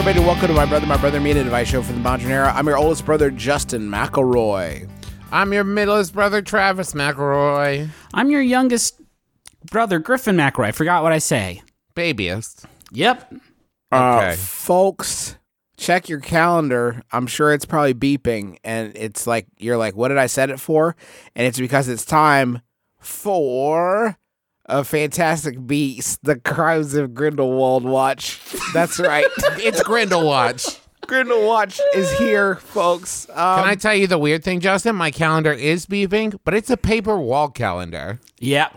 everybody. Welcome to my brother, my brother, me, and advice show from the Modern Era. I'm your oldest brother, Justin McElroy. I'm your middlest brother, Travis McElroy. I'm your youngest brother, Griffin McElroy. I forgot what I say. Babyest. Yep. Uh, Okay. folks, check your calendar. I'm sure it's probably beeping, and it's like you're like, "What did I set it for?" And it's because it's time for a Fantastic Beast: The Crimes of Grindelwald watch. That's right. It's Grindelwatch. Grindelwald is here, folks. Um, Can I tell you the weird thing, Justin? My calendar is beeping, but it's a paper wall calendar. Yeah.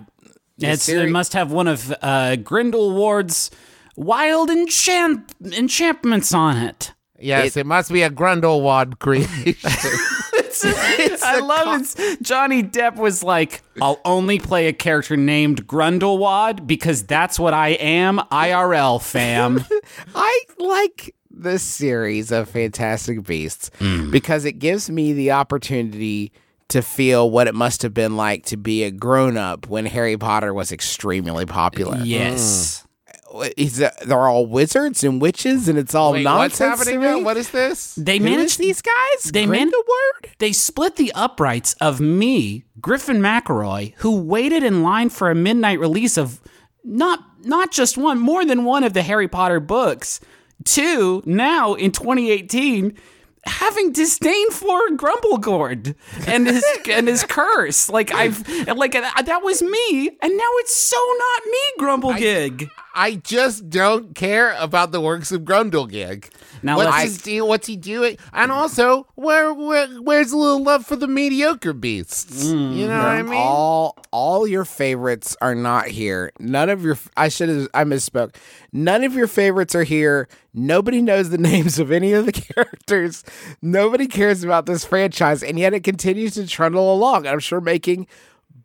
It's, it must have one of uh, Grindelwald's wild enchant- enchantments on it. Yes, it, must be a Grindelwald creation. I love it. Johnny Depp was like, I'll only play a character named Grundlewad because that's what I am, IRL fam. I like this series of Fantastic Beasts Hmm. because it gives me the opportunity to feel what it must have been like to be a grown up when Harry Potter was extremely popular. yes. Is it- they're all wizards and witches, and it's all Wait, what's nonsense. happening to now? What is this? They Who is managed these guys? They man- word. They split the uprights of me, Griffin McElroy, who waited in line for a midnight release of not not just one, more than one of the Harry Potter books. Two, now in 2018, having disdain for Grumblegord and his and his curse. Like I've like uh, that was me, and now it's so not me, Grumblegig. I just don't care about the works of Grundlegig. Now what's let's- his deal? What's he doing? And also, where, where where's a little love for the mediocre beasts? Mm, you know what I mean? all all your favorites are not here. None of your I should have I misspoke. None of your favorites are here. Nobody knows the names of any of the characters. Nobody cares about this franchise, and yet it continues to trundle along. I'm sure making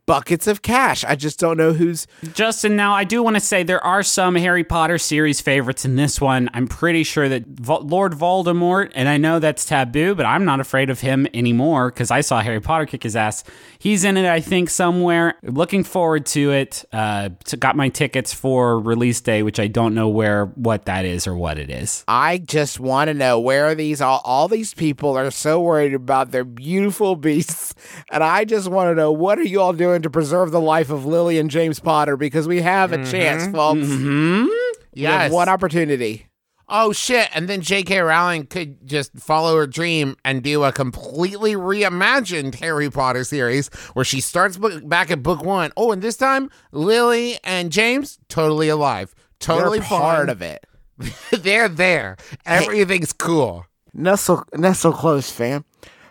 buckets of cash. I just don't know who's Justin, now I do want to say there are some Harry Potter series favorites in this one. I'm pretty sure that Vo- Lord Voldemort, and I know that's taboo, but I'm not afraid of him anymore because I saw Harry Potter kick his ass. He's in it, I think, somewhere. Looking forward to it. Uh, got my tickets for release day, which I don't know where what that is or what it is. I just want to know where are these all all these people are so worried about their beautiful beasts and I just want to know what are you all doing to preserve the life of Lily and James Potter because we have a chance folks. Hmm? We have Yes. one opportunity. Oh shit! And then J.K. Rowling could just follow her dream and do a completely reimagined Harry Potter series where she starts book- back at book one. Oh, and this time Lily and James totally alive, totally They're part fine. of it. They're there. Everything's cool. Nestle nestle close, fam.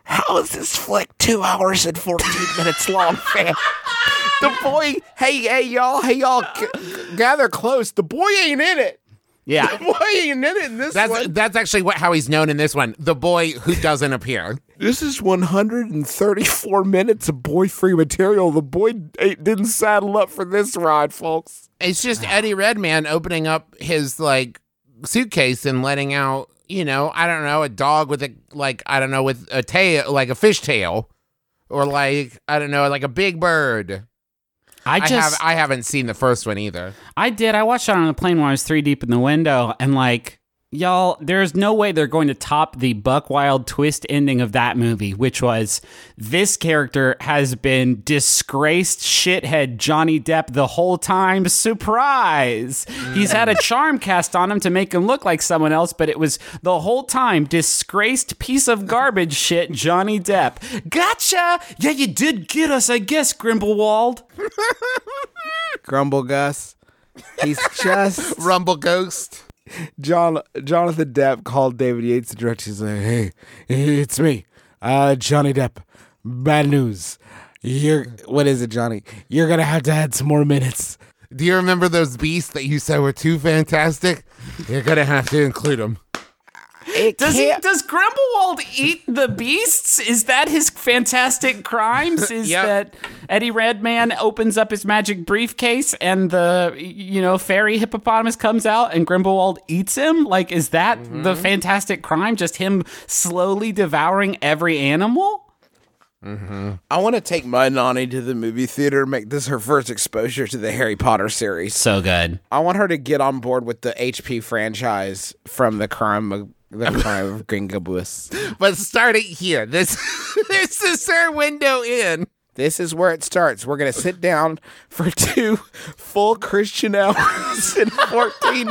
How is this flick two hours and 14 minutes long, fam? The boy, hey, hey, y'all, hey, y'all, g- gather close. The boy ain't in it. Yeah. The boy ain't in it in this That's one. that's actually what how he's known in this one. The boy who doesn't appear. This is 134 minutes of boy free material. The boy ain't, didn't saddle up for this ride, folks. It's just Eddie Redmayne opening up his like suitcase and letting out, you know, I don't know, a dog with a like I don't know with a tail, like a fish tail, or like I don't know, like a big bird. I I, just have I haven't seen the first one either. I did. I watched it on the plane when I was three deep in the window, and like, y'all, there's no way they're going to top the Buck Wild twist ending of that movie, which was this character has been disgraced shithead Johnny Depp the whole time. Surprise! He's had a mm. charm cast on him to make him look like someone else, but it was the whole time disgraced piece of garbage shit Johnny Depp. Gotcha! Yeah, you did get us, I guess, Grimblewald. Grumble Gus. He's just Rumble Ghost. John Jonathan Depp called David Yates, the director. He's like, "Hey, it's me, uh, Johnny Depp. Bad news. You're what is it, Johnny? You're gonna have to add some more minutes." Do you remember those beasts that you said were too fantastic? You're gonna have to include them. It Does he? can't- Does Grimblewald eat the beasts? Is that his fantastic crimes? Is Yep. that Eddie Redmayne opens up his magic briefcase and the you know fairy hippopotamus comes out and Grimblewald eats him? Like, is that the mm-hmm. fantastic crime? Just him slowly devouring every animal? Mm-hmm. I want to take my Nani to the movie theater. Make this her first exposure to the Harry Potter series. So good. I want her to get on board with the HP franchise from the crime of the crime of Gringobus. But starting here, this this is our window in. This is where it starts. We're gonna sit down for two full Christian hours and 14,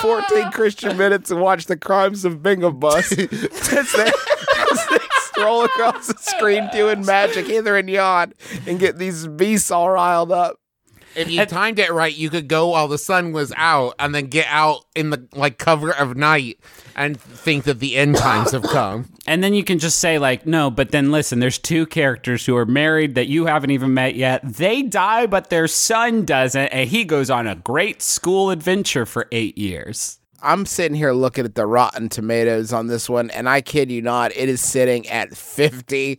14 Christian minutes and watch the crimes of Bingobus as they, as they stroll across the screen doing magic hither and yon and get these beasts all riled up. If you timed it right, you could go while the sun was out and then get out in the like cover of night and think that the end times have come. And then you can just say, like, no, but then listen, there's two characters who are married that you haven't even met yet. They die, but their son doesn't, and he goes on a great school adventure for eight years. I'm sitting here looking at the Rotten Tomatoes on this one, and I kid you not, it is sitting at 50%.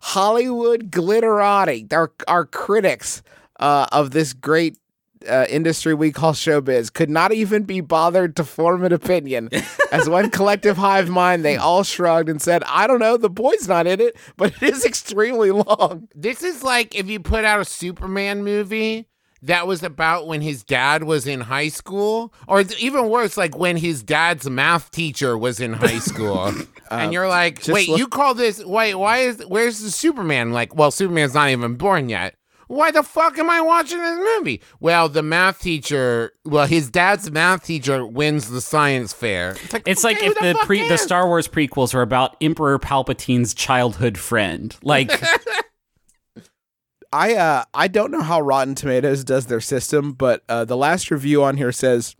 Hollywood Glitterati, our, our critics uh, of this great uh, industry we call showbiz, could not even be bothered to form an opinion. As one collective hive mind, they all shrugged and said, I don't know, the boy's not in it, but it is extremely long. This is like if you put out a Superman movie that was about when his dad was in high school, or even worse, like when his dad's math teacher was in high school. Uh, and you're like, wait, look- you call this, wait, why is, where's the Superman? Like, well, Superman's not even born yet. Why the fuck am I watching this movie? Well, the math teacher, well, his dad's math teacher wins the science fair. It's like, It's like if who the fuck pre the? Star Wars prequels were about Emperor Palpatine's childhood friend. Like, I uh I don't know how Rotten Tomatoes does their system, but uh, the last review on here says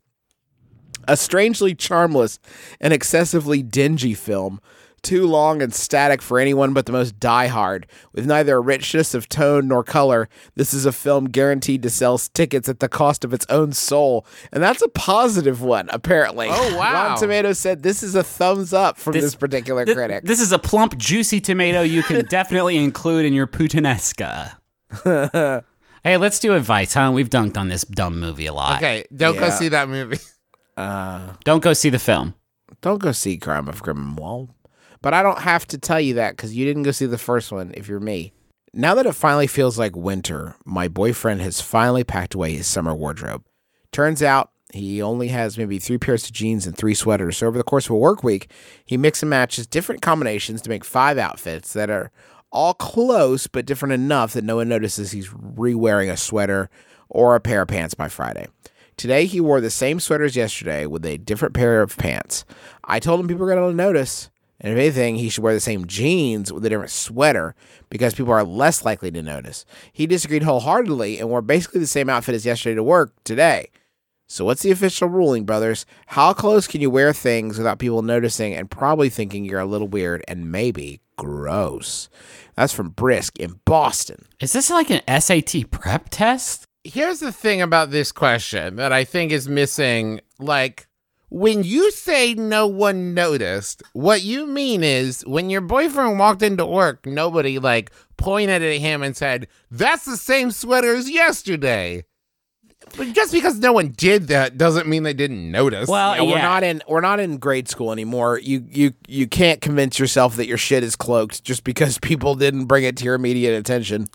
a strangely charmless and excessively dingy film, too long and static for anyone but the most diehard, with neither a richness of tone nor color. This is a film guaranteed to sell tickets at the cost of its own soul, and that's a positive one apparently. Oh, wow. Rotten Tomatoes said this is a thumbs up from this, This- particular Th- critic. This is a plump, juicy tomato you can definitely include in your puttanesca. hey, let's do advice, huh? We've dunked on this dumb movie a lot. Okay, don't go Yeah. see that movie. Uh, don't go see the film. don't go see Crime of Grimwald. But I don't have to tell you that because you didn't go see the first one if you're me. Now that it finally feels like winter, my boyfriend has finally packed away his summer wardrobe. Turns out he only has maybe three pairs of jeans and three sweaters. So over the course of a work week, he mix and matches different combinations to make five outfits that are all close but different enough that no one notices he's re-wearing a sweater or a pair of pants by Friday. Today he wore the same sweater as yesterday with a different pair of pants. I told him people are going to notice, and if anything, he should wear the same jeans with a different sweater because people are less likely to notice. He disagreed wholeheartedly and wore basically the same outfit as yesterday to work today. So what's the official ruling, brothers? How close can you wear things without people noticing and probably thinking you're a little weird and maybe gross? That's from Brisk in Boston. Is this like an SAT prep test? Here's the thing about this question that I think is missing. Like, when you say no one noticed, what you mean is when your boyfriend walked into work, nobody like pointed at him and said, That's the same sweater as yesterday. But just because no one did that doesn't mean they didn't notice. Well, Yeah, we're not in we're not in grade school anymore. You you you can't convince yourself that your shit is cloaked just because people didn't bring it to your immediate attention.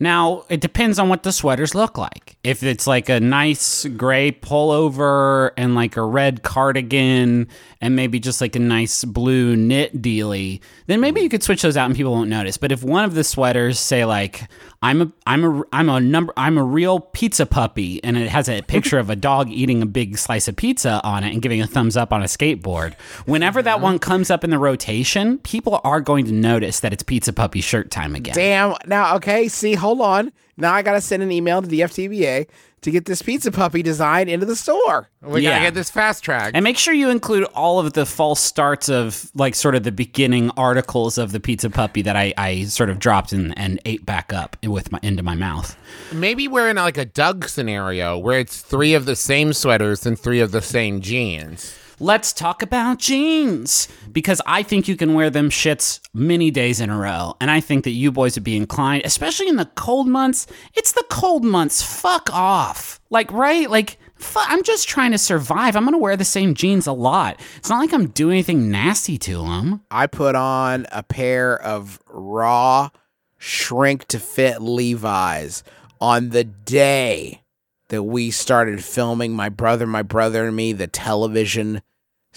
Now, it depends on what the sweaters look like. If it's like a nice gray pullover and like a red cardigan and maybe just like a nice blue knit dealy, then maybe you could switch those out and people won't notice. But if one of the sweaters say like I'm a I'm a I'm a number I'm a real pizza puppy and it has a picture of a dog eating a big slice of pizza on it and giving a thumbs up on a skateboard, whenever that one comes up in the rotation, people are going to notice that it's pizza puppy shirt time again. Damn. Now, okay, see, hold on. Now I got to send an email to the FTBA to get this pizza puppy design into the store. We Yeah. gotta get this fast track. And make sure you include all of the false starts of like sort of the beginning articles of the pizza puppy that I, I sort of dropped and, and ate back up with my into my mouth. Maybe we're in like a Doug scenario where it's three of the same sweaters and three of the same jeans. Let's talk about jeans because I think you can wear them shits many days in a row. And I think that you boys would be inclined, especially in the cold months. It's the cold months. Fuck off. Like, right? Like, I'm just trying to survive. I'm going to wear the same jeans a lot. It's not like I'm doing anything nasty to them. I put on a pair of raw shrink to fit Levi's on the day that we started filming my brother, my brother and me, the television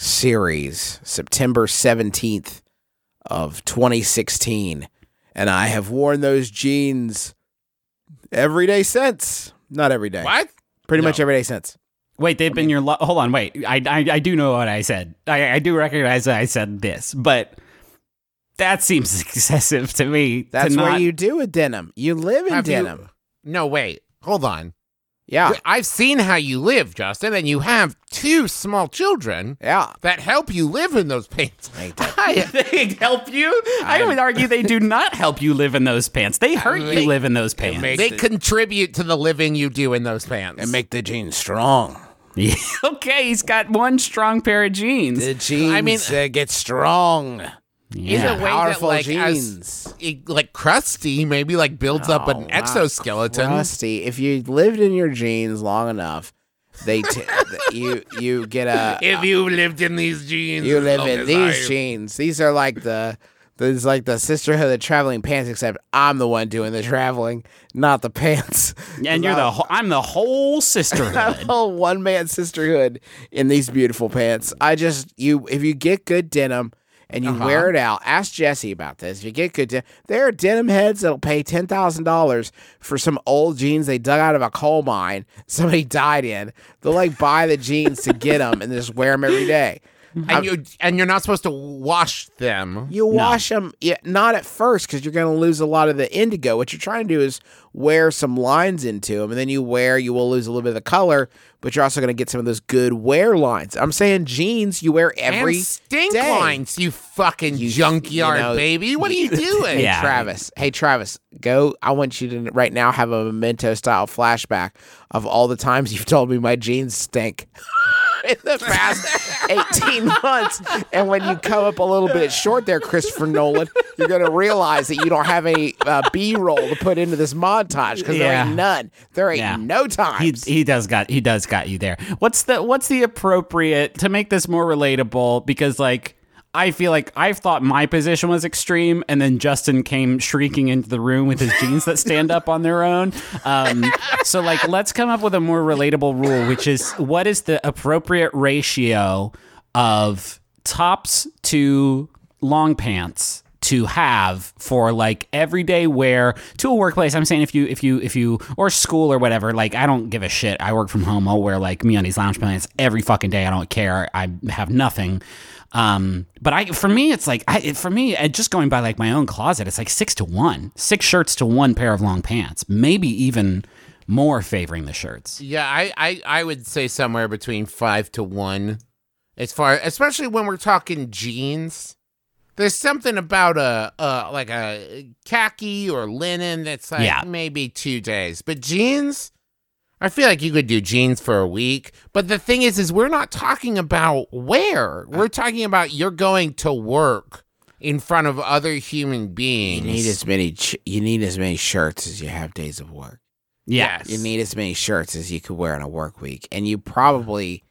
series, September 17th of 2016. And I have worn those jeans every day since. Not every day. What? Pretty No. much every day since. Wait, they've been your. Lo- Hold on, wait. I, I I do know what I said. I I do recognize that I said this, but that seems excessive to me. to That's what not- you do with denim. You live in Have you- denim. No, wait. Hold on. Yeah. I've seen how you live, Justin, and you have two small children Yeah. that help you live in those pants. I, they help you. I would argue they do not help you live in those pants. They hurt you live in those pants. They contribute to the living you do in those pants. and make the jeans strong. Yeah, okay, he's got one strong pair of jeans. The jeans I mean- uh, get strong. In Yeah. a way Powerful that, like, as- it, like crusty, maybe like builds up Oh, an not exoskeleton. Rusty. If you lived in your jeans long enough, they t- you you get a If you lived in these jeans, you as live long in as these I- jeans. These are like the There's like the sisterhood of traveling pants, except I'm the one doing the traveling, not the pants. And you're the whole, I'm the whole I'm sisterhood. the whole one man sisterhood in these beautiful pants. I just you if you get good denim and you uh-huh. wear it out, ask Jesse about this. If you get good denim, there are denim heads that'll pay ten thousand dollars for some old jeans they dug out of a coal mine somebody died in. They'll like buy the jeans to get them and just wear them every day. And you and you're not supposed to wash them. You wash them, yeah, not at first because you're going to lose a lot of the indigo. What you're trying to do is wear some lines into them, and then you wear, you will lose a little bit of the color, but you're also going to get some of those good wear lines. I'm saying jeans you wear every and stink day. lines, you fucking You- junkyard you know- baby. What are you doing? Hey Yeah. Travis, hey Travis, go. I want you to right now have a memento style flashback of all the times you've told me my jeans stink. In the past 18 months. And when you come up a little bit short there, Christopher Nolan, you're going to realize that you don't have any uh, B roll to put into this montage because there ain't none. There ain't Yeah. no he, he does got he does got you there. What's the what's the appropriate to make this more relatable? Because like I feel like I've thought my position was extreme, and then Justin came shrieking into the room with his jeans that stand up on their own. Um, so like, let's come up with a more relatable rule, which is what is the appropriate ratio of tops to long pants to have for like everyday wear to a workplace. I'm saying if you if you if you or school or whatever, like I don't give a shit. I work from home. I'll wear like me on these lounge pants every fucking day. I don't care. I have nothing. Um, but I for me it's like I for me uh, just going by like my own closet, it's like six to one, six shirts to one pair of long pants, maybe even more favoring the shirts. Yeah, I, I, I would say somewhere between five to one. As far, especially when we're talking jeans, there's something about a, a like a khaki or linen that's like Yeah. maybe two days, but jeans. I feel like you could do jeans for a week, but the thing is, is we're not talking about where. Uh, we're talking about you're going to work in front of other human beings. you need as many ch- you need as many shirts as you have days of work. Yes. You need as many shirts as you could wear in a work week. And you probably,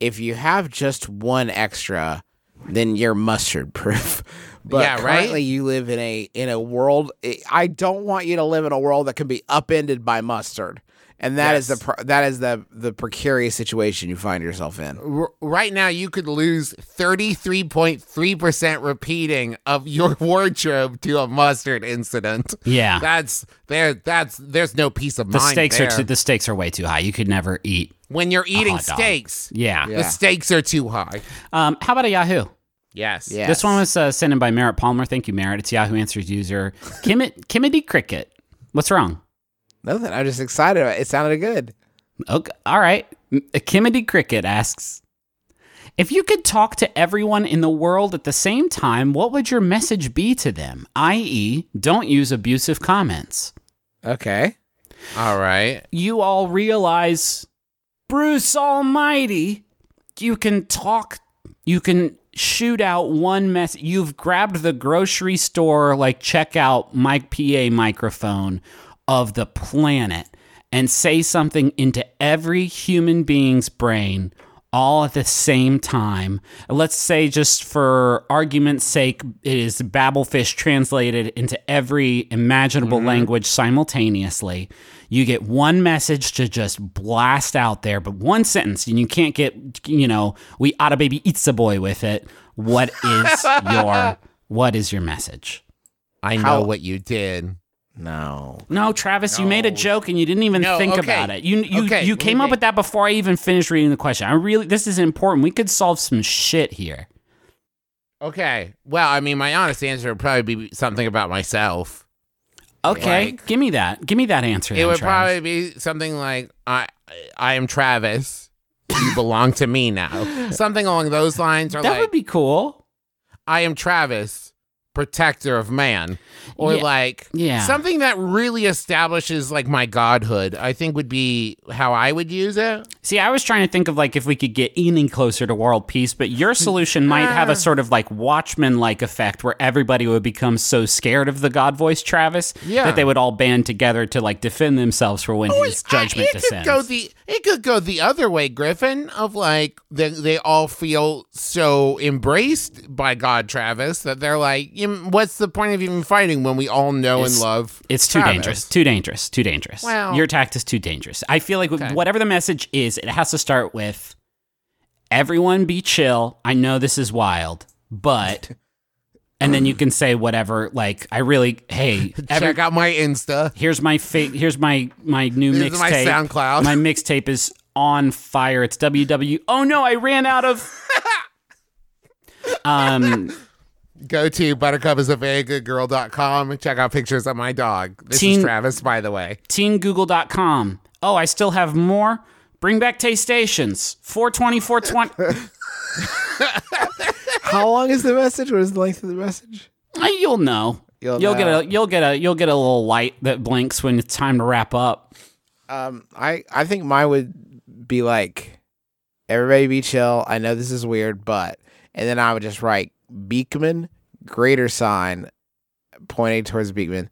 if you have just one extra, then you're mustard proof. But Yeah, right? currently you live in a in a world. I don't want you to live in a world that can be upended by mustard. And that is Yes. the that is the the precarious situation you find yourself in. R- right now you could lose 33.3% repeating of your wardrobe to a mustard incident. Yeah. That's there that's there's no peace of the mind stakes there. are too, the stakes are way too high. You could never eat. when you're eating hot steaks. Yeah. Yeah. The stakes are too high. Um, how about a Yahoo? Yes. Yeah. This one was uh, sent in by Merritt Palmer. Thank you, Merritt. It's Yahoo Answers user Kim- Kimity Cricket. What's wrong? Nothing. I'm just excited. About it. it sounded good. Okay, all right. Kimedy Cricket asks If you could talk to everyone in the world at the same time, what would your message be to them? I.e., don't use abusive comments. Okay. All right. You all realize, Bruce Almighty, you can talk, you can shoot out one mess. You've grabbed the grocery store, like checkout mic PA microphone of the planet and say something into every human being's brain all at the same time. Let's say, just for argument's sake, it is Babelfish translated into every imaginable mm-hmm. language simultaneously. You get one message to just blast out there, but one sentence, and you can't get, you know, we oughta baby eats a boy with it. What is your what is your message? I know How- what you did. No. No, Travis, you made a joke and you didn't even No, think okay. about it. You you Okay, you came okay. up with that before I even finished reading the question. I really this is important. We could solve some shit here. Okay. Well, I mean, my honest answer would probably be something about myself. Okay, Like- give me that. Give me that answer. It then, would Travis. probably be something like, "I, I am Travis. You belong to me now." Something along those lines, or that like, would be cool. "I am Travis, protector of man," or Yeah. like, Yeah. something that really establishes like my godhood. I think would be how I would use it. See, I was trying to think of like if we could get any closer to world peace, but your solution might have a sort of like Watchmen like effect where everybody would become so scared of the God voice Travis Yeah. that they would all band together to like defend themselves for when oh, his judgment I- it descends. Could go the, it could go the other way, Griffin, of like they, they all feel so embraced by God Travis that they're like, "You- what's the point of even fighting when we all know It's- and love It's too Travis?" dangerous. Too dangerous. Too dangerous. Well- Your tact is too dangerous. I feel like whatever the message is, it has to start with everyone be chill. I know this is wild, but and then you can say whatever like I really hey, every, Check out my Insta. here's my fa- here's my my new is my mixtape. SoundCloud. My mixtape is on fire. It's www. Oh no, I ran out of um Go to buttercupisavagoodgirl.com and check out pictures of my dog. This Teen- is Travis, by the way. teengoogle.com. Oh, I still have more. Bring back taste stations. 420 420. How long is the message? What is the length of the message? Uh, You'll know. You'll You'll, get a you'll get a you'll get a little light that blinks when it's time to wrap up. Um, I I think mine would be like, everybody be chill. I know this is weird, but and then I would just write Beakman greater sign pointing towards Beakman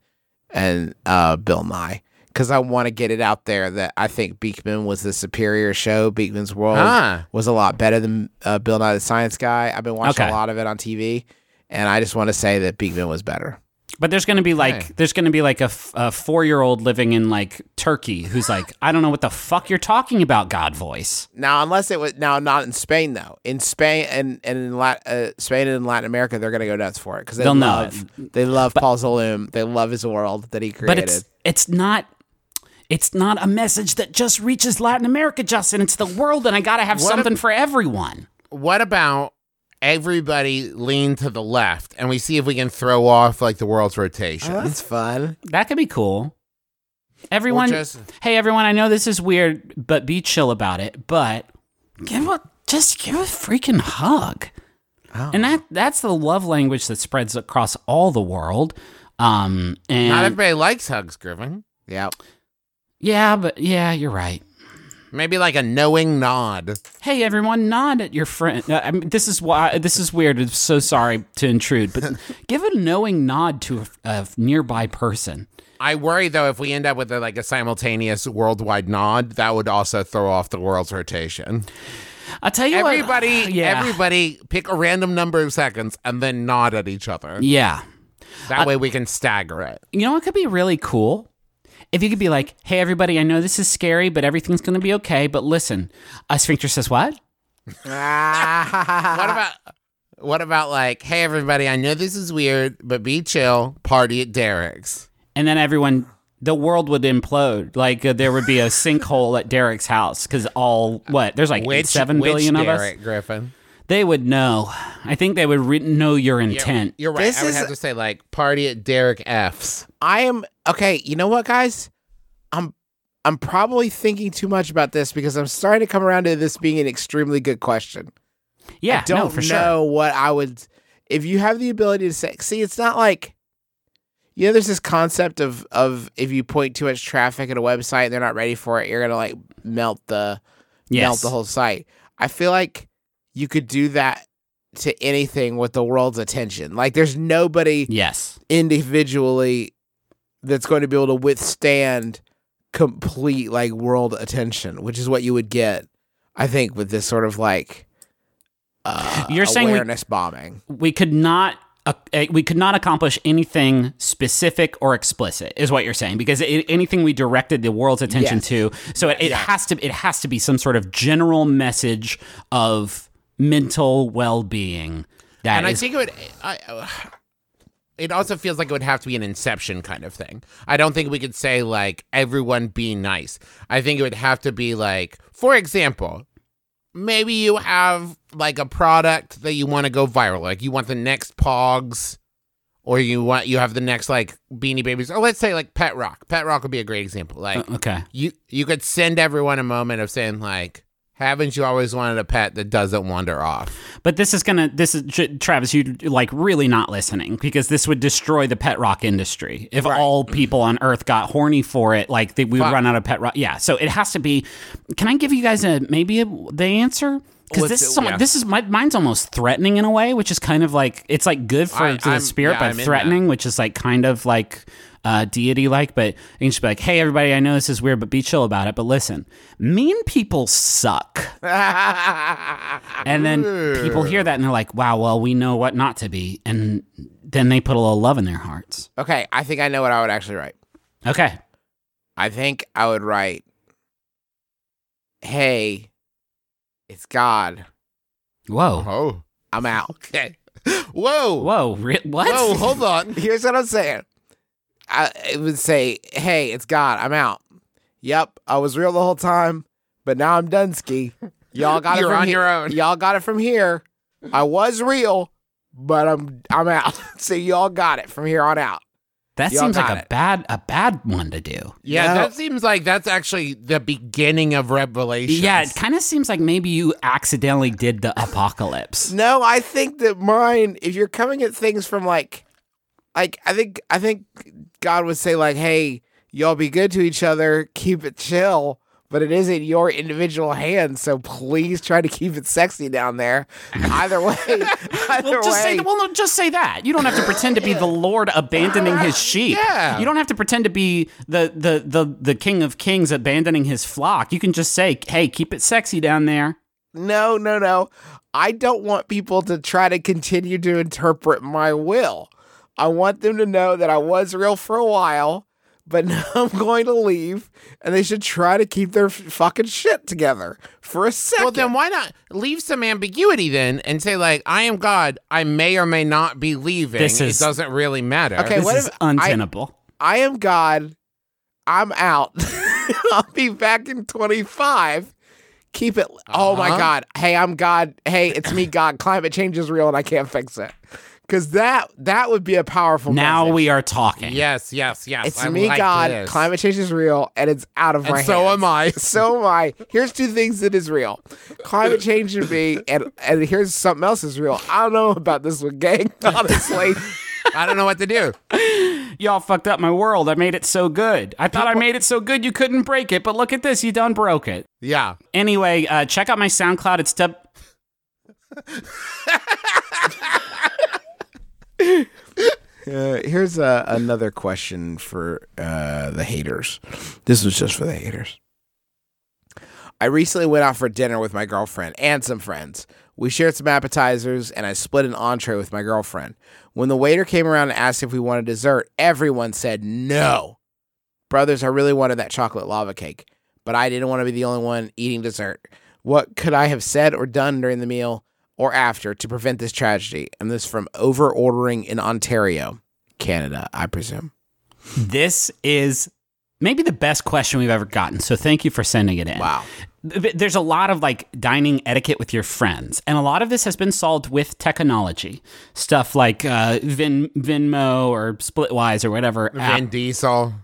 and uh Bill Nye because I want to get it out there that I think Beakman was the superior show. Beakman's World Ah. was a lot better than uh, Bill Nye the Science Guy. I've been watching Okay. a lot of it on TV, and I just want to say that Beakman was better. But there's going to be like Okay. there's going to be like a, f- a 4-year-old living in like Turkey who's like I don't know what the fuck you're talking about God voice. Now, unless it was now not in Spain though. In Spain and and in Lat, uh, Spain and in Latin America, they're gonna go nuts for it because they They'll know love they love Paul Zaloom. They love his world that he created. But it's it's not it's not a message that just reaches Latin America, Justin. It's the world and I got to have What something for everyone. What about everybody lean to the left and we see if we can throw off like the world's rotation? Oh, that's fun. That could be cool. Everyone, just- hey everyone, I know this is weird, but be chill about it. But give a just give a freaking hug, Oh. and that that's the love language that spreads across all the world. Um, and Not everybody likes hugs, Griffin. Yeah. yeah, but yeah, you're right. Maybe like a knowing nod. Hey everyone, nod at your friend. Uh, I mean, this is why this is weird. I'm so sorry to intrude, but give a knowing nod to a, a nearby person. I worry though if we end up with a, like a simultaneous worldwide nod, that would also throw off the world's rotation. I'll tell you Everybody, what. Yeah, everybody, pick a random number of seconds and then nod at each other. yeah. That way we can stagger it. You know what could be really cool? If you could be like, hey, everybody, I know this is scary, but everything's going to be okay. But listen, a sphincter says what? What about what about like, hey everybody, I know this is weird, but be chill, party at Derek's. And then everyone, the world would implode. Like uh, there would be a sinkhole at Derek's house because all, what? There's like Which seven which billion of us. Derek Griffin? They would know. I think they would re- know your intent. You're right. This I would is- have to say like party at Derek F's. I am okay. You know what, guys? I'm I'm probably thinking too much about this because I'm starting to come around to this being an extremely good question. Yeah, I don't no, for sure. know what I would if you have the ability to say see it's not like you know there's this concept of of if you point too much traffic at a website and they're not ready for it you're gonna like melt the melt the whole site i feel like you could do that to anything with the world's attention like there's nobody Yes. individually that's going to be able to withstand complete like world attention which is what you would get i think with this sort of like uh, You're saying we- awareness bombing we could not uh, uh, we could not accomplish anything specific or explicit is what you're saying because it, anything we directed the world's attention Yes. to so it, it has to it has to be some sort of general message of mental well-being that and I is- think it would. I, uh, it also feels like it would have to be an inception kind of thing. I don't think we could say like everyone be nice. I think it would have to be like, for example, maybe you have like a product that you want to go viral. Like you want the next Pogs, or you want you have the next like Beanie Babies, or let's say like Pet Rock. Pet Rock would be a great example. Like okay you you could send everyone a moment of saying like. Haven't you always wanted a pet that doesn't wander off? but this is gonna this is travis you like really not listening because this would destroy the pet rock industry if all people on earth got horny for it like they, we would Fuck. run out of pet rock yeah so it has to be can i give you guys a maybe a, the answer because this is somewhat, yeah. this is my, mine's almost threatening in a way which is kind of like it's like good for I- the spirit yeah, but I'm threatening which is like kind of like uh, deity like but you can just be like hey everybody i know this is weird but be chill about it but listen mean people suck and then people hear that and they're like, wow, well, we know what not to be. And then they put a little love in their hearts. okay i think i know what i would actually write Okay. i think i would write hey it's god Whoa. Oh, i'm out okay. Whoa, Whoa. Re- what? whoa, hold on. Here's what I'm saying. I it would say, "Hey, it's God. I'm out." Yep, I was real the whole time, but now I'm Dunsky. Y'all got it You're from on he- your own. Y'all got it from here. I was real, but I'm I'm out. so y'all got it from here on out. that Y'all seems like got a it. bad a bad one to do. Yeah, No. that seems like that's actually the beginning of Revelation. Yeah, it kind of seems like maybe you accidentally did the apocalypse. No, I think that mine. If you're coming at things from like, like I think I think God would say like, "Hey, y'all be good to each other, keep it chill." But it is in your individual hands, so please try to keep it sexy down there. Either way, either Well, just way. say well, no, just say that. You don't have to pretend to be the Lord abandoning his sheep. Yeah. You don't have to pretend to be the the the the King of Kings abandoning his flock. You can just say, "Hey, keep it sexy down there." No, no, no. I don't want people to try to continue to interpret my will. I want them to know that I was real for a while, but now I'm going to leave, and they should try to keep their f- fucking shit together for a second. Well, then why not leave some ambiguity then and say like, "I am God. I may or may not be leaving. This is- it doesn't really matter." Okay, This what is if untenable. I am God. I'm out. I'll be back in 25. Keep it. Oh my Uh-huh. God. Hey, I'm God. Hey, it's me, God. Climate change is real, and I can't fix it. Because that that would be a powerful. now message. we are talking. Yes, yes, yes. It's I me, like God. this. Climate change is real, and it's out of And my so hands. am I. So am I. Here's two things that is real: climate change and me, and and here's something else is real. I don't know about this one, gang. Honestly, I don't know what to do. Y'all fucked up my world. I made it so good. I thought I made it so good you couldn't break it, but look at this. You done broke it. Yeah. Anyway, uh, check out my SoundCloud. It's dub- uh, here's uh, another question for uh, the haters. This was just for the haters. I recently went out for dinner with my girlfriend and some friends. We shared some appetizers, and I split an entree with my girlfriend. When the waiter came around and asked if we wanted dessert, everyone said no. Brothers, I really wanted that chocolate lava cake, but I didn't want to be the only one eating dessert. What could I have said or done during the meal or after to prevent this tragedy? And this from over ordering in Ontario, Canada, I presume. this is maybe the best question we've ever gotten. So thank you for sending it in. Wow. There's a lot of like dining etiquette with your friends, and a lot of this has been solved with technology. Stuff like uh, Vin, Venmo or Splitwise or whatever. app- Vin Diesel.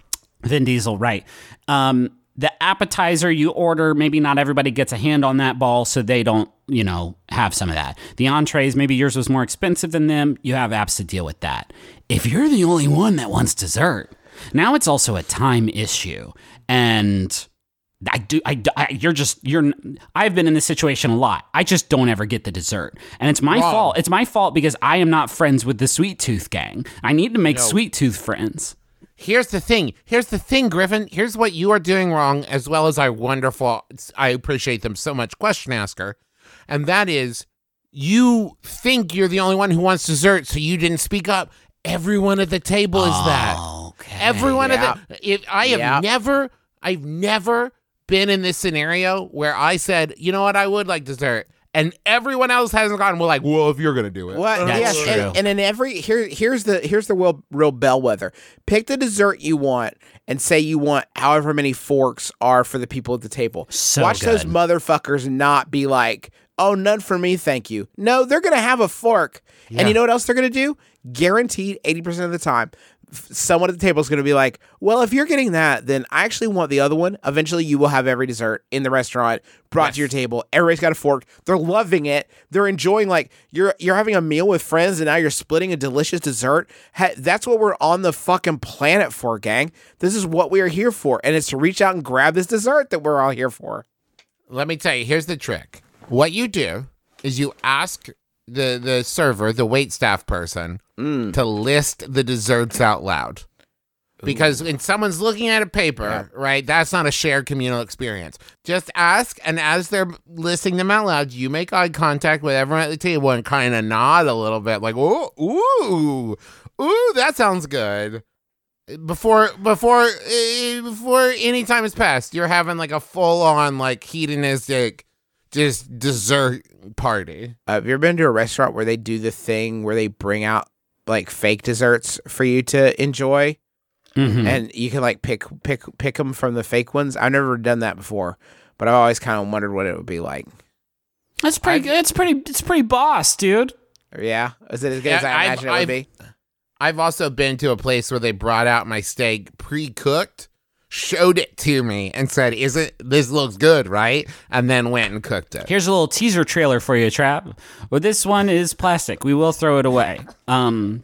Vin Diesel, right. Um, the appetizer you order, maybe not everybody gets a hand on that ball, so they don't, you know, have some of that. The entrees, maybe yours was more expensive than them. You have apps to deal with that. If you're the only one that wants dessert, now it's also a time issue. And I do. I, I. You're just. You're. I've been in this situation a lot. I just don't ever get the dessert, and it's my Wrong. fault. It's my fault because I am not friends with the Sweet Tooth gang. I need to make Sweet Tooth friends. Here's the thing. Here's the thing, Griffin. Here's what you are doing wrong, as well as our wonderful, I appreciate them so much, question asker. And that is, you think you're the only one who wants dessert, so you didn't speak up. Everyone at the table is that. Okay. Everyone Yeah. at the. If, I have Yeah. never, I've never been in this scenario where I said, you know what, I would like dessert. And everyone else hasn't gotten. We're like, well, if you're gonna do it, What? That's yes, true. and, and in every here, here's the here's the real real bellwether. Pick the dessert you want, and say you want however many forks are for the people at the table. So Watch those motherfuckers not be like, "Oh, none for me, thank you." No, they're gonna have a fork, and you know what else they're gonna do? Guaranteed, eighty percent of the time, f- someone at the table is gonna be like, "Well, if you're getting that, then I actually want the other one." Eventually, you will have every dessert in the restaurant brought to your table. Everybody's got a fork. They're loving it. They're enjoying like you're you're having a meal with friends, and now you're splitting a delicious dessert. Ha- that's what we're on the fucking planet for, gang. This is what we are here for, and it's to reach out and grab this dessert that we're all here for. Let me tell you, here's the trick. What you do is you ask the the server, the wait staff person, to list the desserts out loud. Because when someone's looking at a paper, right, that's not a shared communal experience. Just ask, and as they're listing them out loud, you make eye contact with everyone at the table and kind of nod a little bit, like, "Ooh, ooh, ooh, that sounds good." before before uh, before any time has passed you're having like a full on like hedonistic just dessert party Uh, have you ever been to a restaurant where they do the thing where they bring out like fake desserts for you to enjoy, Mhm. and you can like pick pick pick them from the fake ones? I've never done that before, but I've always kind of wondered what it would be like. That's pretty. good. It's pretty. It's pretty boss, dude. Yeah, is it as good Yeah, as I I've- imagine it would I've- be? i've also been to a place where they brought out my steak pre-cooked showed it to me and said "Is it? this looks good right and then went and cooked it Here's a little teaser trailer for you, Trap. Well, this one is plastic. We will throw it away. Um,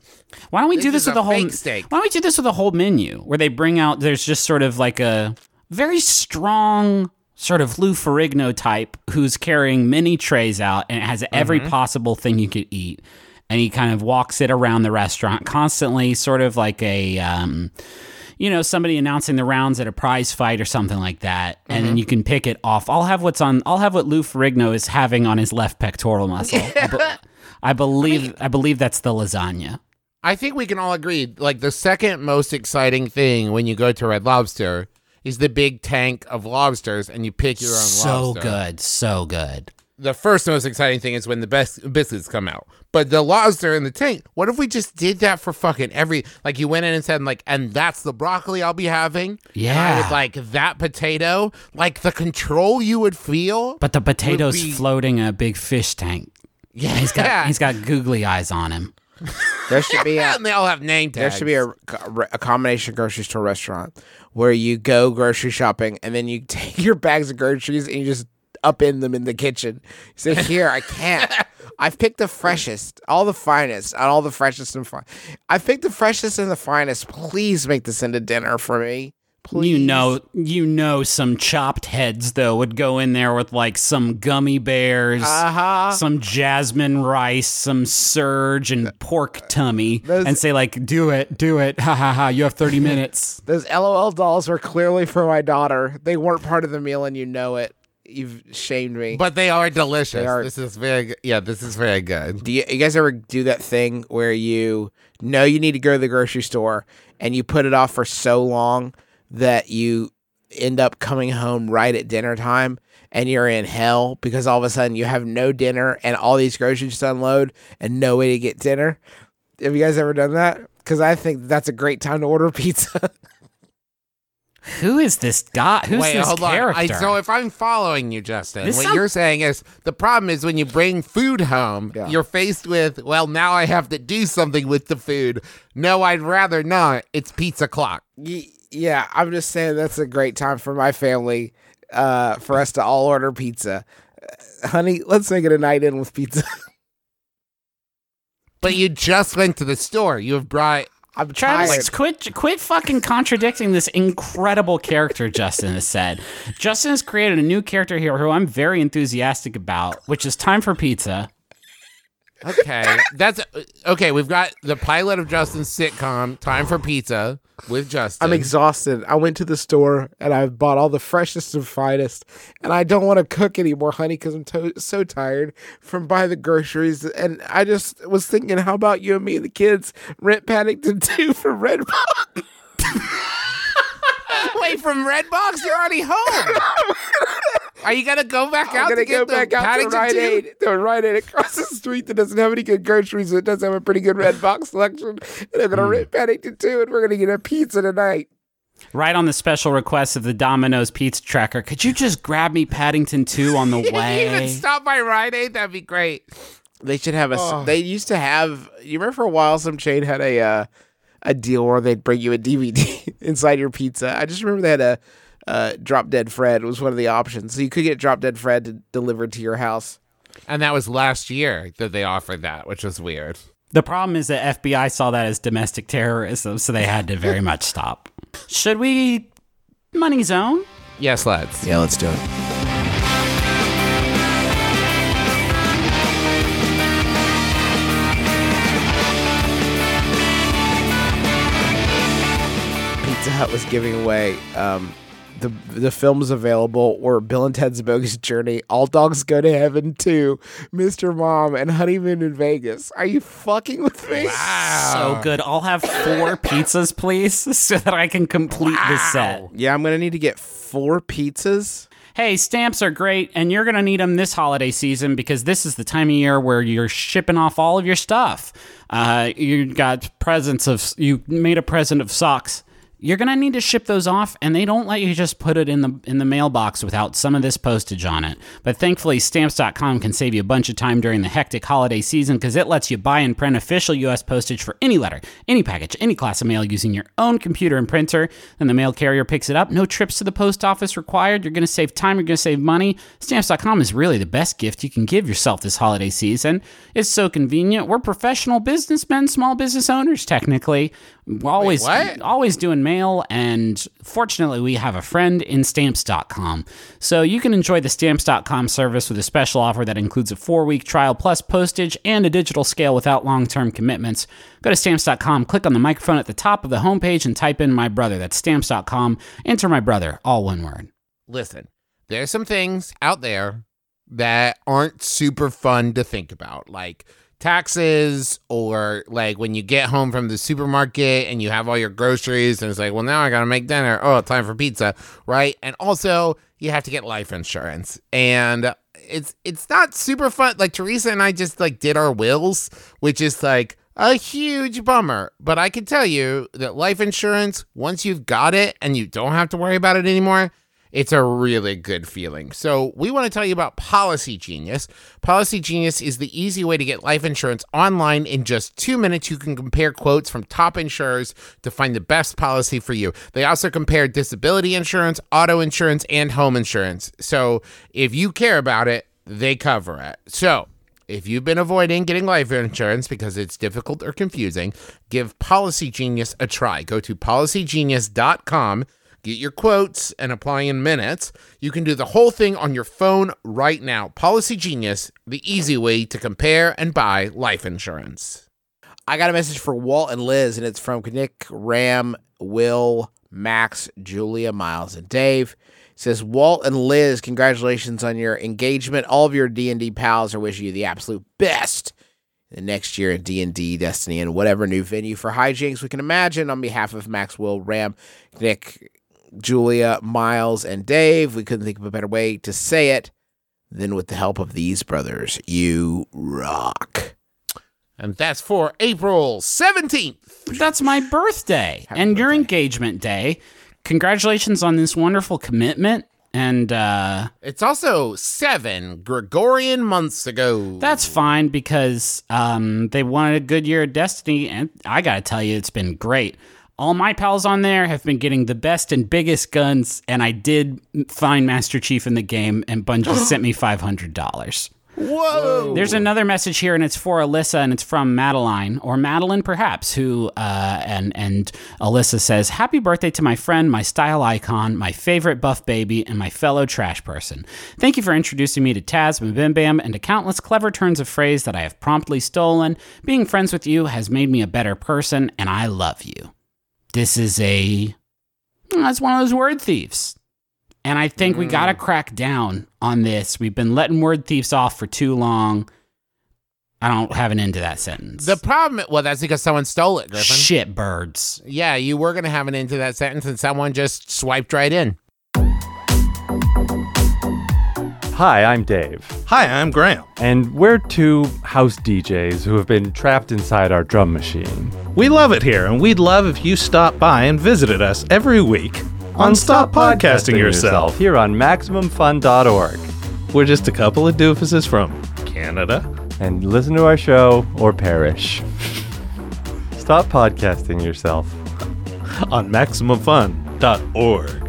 why don't we do This this with a a whole? steak. Why don't we do this with a whole menu where they bring out? There's just sort of like a very strong sort of Lou Ferrigno type who's carrying many trays out and it has every Mm-hmm. possible thing you could eat. And he kind of walks it around the restaurant constantly, sort of like a, um, you know, somebody announcing the rounds at a prize fight or something like that. And Mm-hmm. then you can pick it off. I'll have what's on, I'll have what Lou Ferrigno is having on his left pectoral muscle. I, be- I believe, I believe that's the lasagna. I think we can all agree like the second most exciting thing when you go to Red Lobster is the big tank of lobsters and you pick your own So lobster. good. So good. The first most exciting thing is when the best biscuits come out. But the lobster in the tank, what if we just did that for fucking every like you went in and said like and that's the broccoli I'll be having? Yeah. would like that potato, like the control you would feel. But the potato's be- floating in a big fish tank. yeah, He's got he's got googly eyes on him. There should be a and they all have name there should be a, a combination grocery store restaurant where you go grocery shopping and then you take your bags of groceries and you just upend them in the kitchen. Say, "Here, I can't." I've picked the freshest, all the finest, and all the freshest and fine. I've picked the freshest and the finest. Please make this into dinner for me. Please. You know, you know, some chopped heads though would go in there with like some gummy bears, Uh-huh. some jasmine rice, some surge, and pork tummy, Those- and say like, "Do it, do it, ha ha ha! You have thirty minutes." Those LOL dolls were clearly for my daughter. They weren't part of the meal, and you know it. You've shamed me. But they are delicious. They are- This is very good. Yeah, this is very good. Do you, you guys ever do that thing where you know you need to go to the grocery store and you put it off for so long that you end up coming home right at dinner time and you're in hell because all of a sudden you have no dinner and all these groceries to unload and no way to get dinner? Have you guys ever done that? Because I think that's a great time to order pizza. Who is this guy? Who's Wait, this hold character? on. I, so if I'm following you, Justin, This what sound- you're saying is the problem is when you bring food home, Yeah. you're faced with, well, now I have to do something with the food. No, I'd rather not. It's pizza clock. Ye- Yeah, I'm just saying that's a great time for my family, uh, for us to all order pizza. Uh, honey, let's make it a night in with pizza. But you just went to the store. You have brought. I'm Travis, tired. quit quit fucking contradicting this incredible character Justin has said. Justin has created a new character here who I'm very enthusiastic about, which is time for pizza. Okay, that's okay. We've got the pilot of Justin's sitcom, Time for Pizza, with Justin. I'm exhausted. I went to the store and I bought all the freshest and finest, and I don't want to cook anymore, honey, because I'm to- so tired from buying the groceries. And I just was thinking, how about you and me, and the kids, rent Paddington 2 for Redbox? Wait, from Redbox, you're already home. Are you gonna go back I'm out gonna to go get the back out to Paddington Rite 2? Aid, to Rite Aid across the street that doesn't have any good groceries, but it does have a pretty good Redbox selection. And I'm gonna rent Paddington 2, and we're gonna get a pizza tonight. Right on the special request of the Domino's Pizza Tracker, could you just grab me Paddington 2 on the Even way? stop by Rite Aid, that'd be great. They should have a. They used to have. You remember for a while, some chain had a uh, a deal where they'd bring you a DVD inside your pizza. I just remember they had a uh, Drop Dead Fred was one of the options, so you could get Drop Dead Fred to, delivered to your house. And that was last year that they offered that, which was weird. The problem is that FBI saw that as domestic terrorism, so they had to very much stop. Should we money zone? Yes, let's. Yeah, let's do it. Pizza Hut was giving away um, the the films available were Bill and Ted's Bogus Journey, All Dogs Go to Heaven 2, Mr. Mom, and Honeymoon in Vegas. Are you fucking with me? Wow. So good. I'll have four pizzas, please, so that I can complete this set. Yeah, I'm gonna need to get four pizzas. Hey, stamps are great, and you're going to need them this holiday season because this is the time of year where you're shipping off all of your stuff. Uh, you got presents of, you made a present of socks. You're going to need to ship those off, and they don't let you just put it in the in the mailbox without some of this postage on it. But thankfully, stamps.com can save you a bunch of time during the hectic holiday season because it lets you buy and print official U.S. postage for any letter, any package, any class of mail using your own computer and printer. Then the mail carrier picks it up. No trips to the post office required. You're going to save time. You're going to save money. Stamps.com is really the best gift you can give yourself this holiday season. It's so convenient. We're professional businessmen, small business owners, technically. We're always, what? always doing mail, and fortunately, we have a friend in stamps.com. So you can enjoy the stamps.com service with a special offer that includes a four week trial plus postage and a digital scale without long term commitments. Go to stamps.com, click on the microphone at the top of the homepage, and type in my brother. That's stamps.com. Enter my brother, all one word. Listen, there's some things out there that aren't super fun to think about, like taxes or like when you get home from the supermarket and you have all your groceries and it's like, well, now I got to make dinner. Oh, time for pizza, right? And also, you have to get life insurance. And it's it's not super fun. Like Teresa and I just like did our wills, which is like a huge bummer. But I can tell you that life insurance, once you've got it and you don't have to worry about it anymore, it's a really good feeling. So, we want to tell you about Policy Genius. Policy Genius is the easy way to get life insurance online in just two minutes. You can compare quotes from top insurers to find the best policy for you. They also compare disability insurance, auto insurance, and home insurance. So, if you care about it, they cover it. So, if you've been avoiding getting life insurance because it's difficult or confusing, give Policy Genius a try. Go to policygenius.com, get your quotes, and apply in minutes. You can do the whole thing on your phone right now. Policy Genius, the easy way to compare and buy life insurance. I got a message for Walt and Liz, and it's from Nick, Ram, Will, Max, Julia, Miles, and Dave. It says Walt and Liz, congratulations on your engagement. All of your D and D pals are wishing you the absolute best the next year in D and D, Destiny, and whatever new venue for hijinks we can imagine. On behalf of Max, Will, Ram, Nick, Julia, Miles, and Dave, we couldn't think of a better way to say it than with the help of these brothers. You rock. And that's for April 17th. That's my birthday and your engagement day. Congratulations on this wonderful commitment. And uh, It's also seven Gregorian months ago. that's fine because um, they wanted a good year of Destiny. And I got to tell you, it's been great. All my pals on there have been getting the best and biggest guns, and I did find Master Chief in the game, and Bungie sent me $500. Whoa. There's another message here, and it's for Alyssa, and it's from Madeline or Madeline, perhaps. Who uh, and and Alyssa says, "Happy birthday to my friend, my style icon, my favorite buff baby, and my fellow trash person. Thank you for introducing me to Taz, and Bim Bam, and to countless clever turns of phrase that I have promptly stolen. Being friends with you has made me a better person, and I love you. This is a hmm, that's one of those word thieves." And I think we got to mm. crack down on this. We've been letting word thieves off for too long. I don't have an end to that sentence. The problem, well, that's because someone stole it, Griffin. shit birds. Yeah, you were going to have an end to that sentence, and someone just swiped right in. Hi, I'm Dave, Hi, I'm Graham. and we're two house DJs who have been trapped inside our drum machine. We love it here, and we'd love if you stopped by and visited us every week on Stop Podcasting Yourself. here on MaximumFun.org We're just a couple of doofuses from Canada. and listen to our show or perish. Stop podcasting yourself. on MaximumFun.org.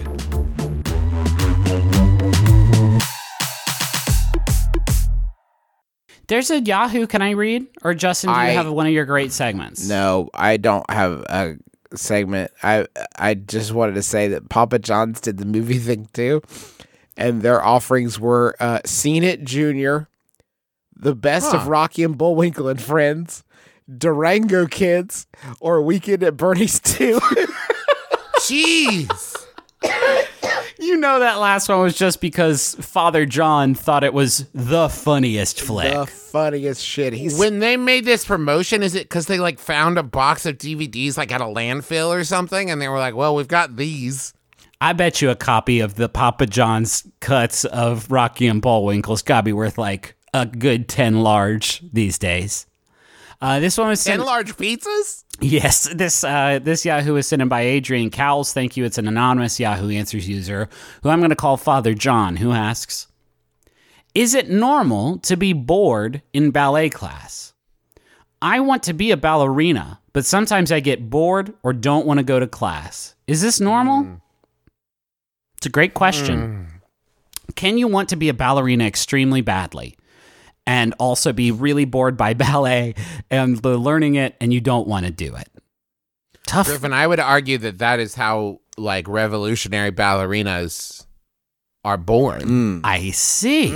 There's a Yahoo. Can I read? Or Justin, do you have one of your great segments? No, I don't have a segment. I I just wanted to say that Papa John's did the movie thing too, and their offerings were uh, Scene It Junior, The Best of Rocky and Bullwinkle and Friends, Durango Kids, or Weekend at Bernie's too. Jeez. You know that last one was just because Father John thought it was the funniest flick. the funniest shit. He's when they made this promotion, is it because they like found a box of DVDs like at a landfill or something, and they were like, "Well, we've got these." I bet you a copy of the Papa John's cuts of Rocky and Bullwinkle's got to be worth like a good 10 large these days. Uh, this one was Ten large pizzas. Yes, this uh, this Yahoo is sent in by Adrian Cowles. Thank you. It's an anonymous Yahoo Answers user who I'm going to call Father John, who asks Is it normal to be bored in ballet class? I want to be a ballerina, but sometimes I get bored or don't want to go to class. Is this normal? It's a great question. Can you want to be a ballerina extremely badly? And also be really bored by ballet and the learning it and you don't want to do it. Tough. Griffin, I would argue that that is how like revolutionary ballerinas are born, I see.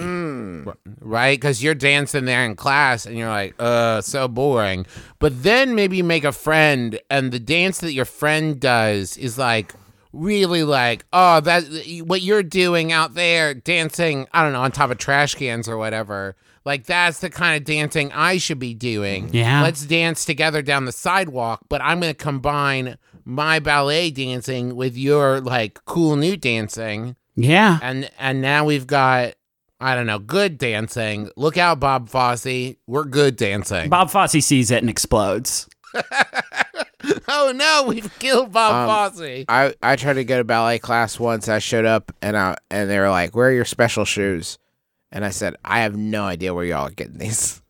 right? Because you're dancing there in class and you're like, uh, so boring. But then maybe you make a friend, and the dance that your friend does is like really like, oh, that what you're doing out there, dancing, I don't know, on top of trash cans or whatever. Like that's the kind of dancing I should be doing. Yeah. Let's dance together down the sidewalk, but I'm going to combine my ballet dancing with your like cool new dancing Yeah. and and now we've got I don't know, good dancing. Look out, Bob Fosse. We're good dancing. Bob Fosse sees it and explodes. oh no, we've killed Bob Um, Fosse. I I tried to go to ballet class once. I showed up and I and they were like, "Where are your special shoes?" And I said, "I have no idea where y'all are getting these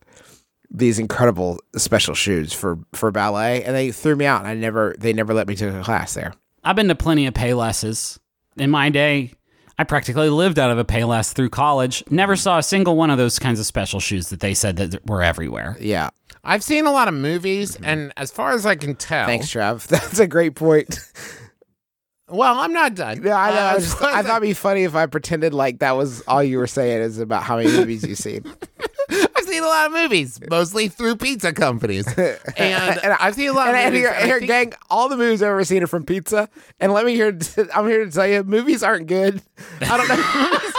these incredible special shoes for for ballet." And they threw me out. And I never they never let me take a class there. I've been to plenty of Paylesses. In my day, I practically lived out of a Payless through college. Never saw a single one of those kinds of special shoes that they said that were everywhere. Yeah. I've seen a lot of movies, and as far as I can tell, Thanks, Trav. That's a great point. Well, I'm not done. Yeah, I know. Uh, I, just, I thought it'd be funny if I pretended like that was all you were saying is about how many movies you've seen. I've seen a lot of movies, mostly through pizza companies, and, And I- I've seen a lot of and movies. here, and I here, think- gang, all the movies I've ever seen are from Pizza. And let me hear, I'm here to tell you, movies aren't good. I don't know.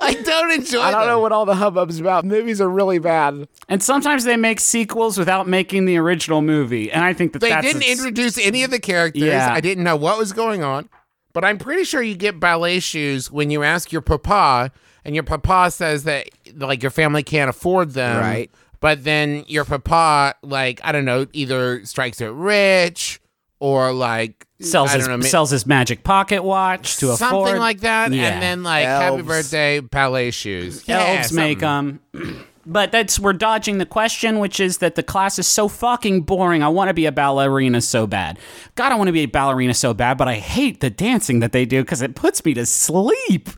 I don't enjoy. I don't know what all the hubbub's about. Movies are really bad. And sometimes they make sequels without making the original movie. And I think that They that's didn't introduce any of the characters. Yeah. I didn't know what was going on. But I'm pretty sure you get ballet shoes when you ask your papa, and your papa says that like your family can't afford them. Right. But then your papa, like, I don't know, either strikes it rich or like sells his know, sells his magic pocket watch to something afford like that. Yeah. And then like happy birthday ballet shoes. elves Yeah, make something. them. But that's we're dodging the question, which is that the class is so fucking boring. I want to be a ballerina so bad. God, I want to be a ballerina so bad, but I hate the dancing that they do because it puts me to sleep.